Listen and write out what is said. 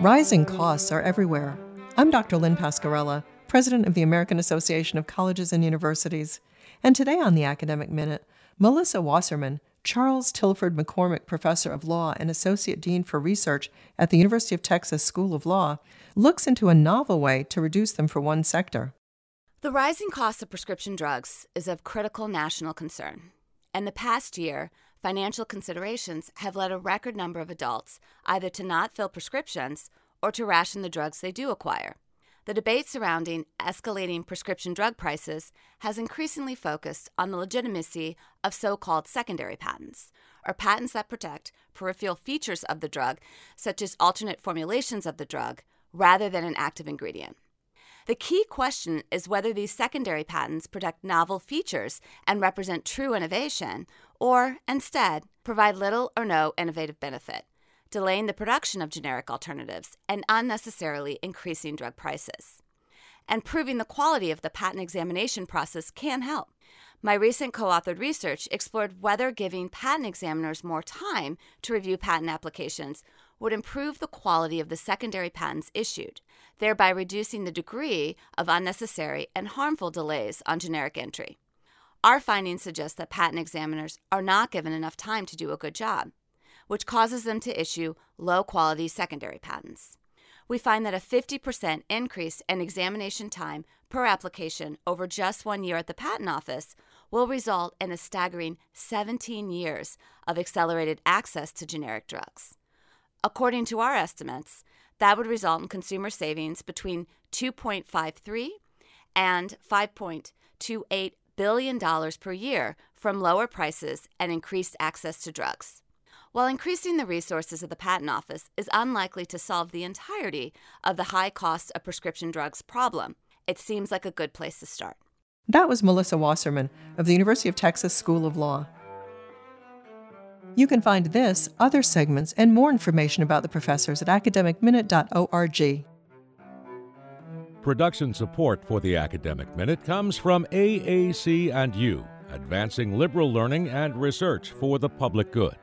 Rising costs are everywhere. I'm Dr. Lynn Pasquerella, president of the American Association of Colleges and Universities. And today on the Academic Minute, Melissa Wasserman, Charles Tilford McCormick Professor of Law and Associate Dean for Research at the University of Texas School of Law, looks into a novel way to reduce them for one sector. The rising cost of prescription drugs is of critical national concern. And the past year, financial considerations have led a record number of adults either to not fill prescriptions or to ration the drugs they do acquire. The debate surrounding escalating prescription drug prices has increasingly focused on the legitimacy of so called secondary patents, or patents that protect peripheral features of the drug, such as alternate formulations of the drug, rather than an active ingredient. The key question is whether these secondary patents protect novel features and represent true innovation, or instead provide little or no innovative benefit, delaying the production of generic alternatives and unnecessarily increasing drug prices. And proving the quality of the patent examination process can help. My recent co authored research explored whether giving patent examiners more time to review patent applications would improve the quality of the secondary patents issued, thereby reducing the degree of unnecessary and harmful delays on generic entry. Our findings suggest that patent examiners are not given enough time to do a good job, which causes them to issue low quality secondary patents. We find that a 50% increase in examination time per application over just one year at the Patent Office will result in a staggering 17 years of accelerated access to generic drugs. According to our estimates, that would result in consumer savings between 2.53 and 5.28 billion dollars per year from lower prices and increased access to drugs. While increasing the resources of the Patent Office is unlikely to solve the entirety of the high cost of prescription drugs problem, it seems like a good place to start. That was Melissa Wasserman of the University of Texas School of Law. You can find this, other segments, and more information about the professors at academicminute.org. Production support for the Academic Minute comes from AAC and U, advancing liberal learning and research for the public good.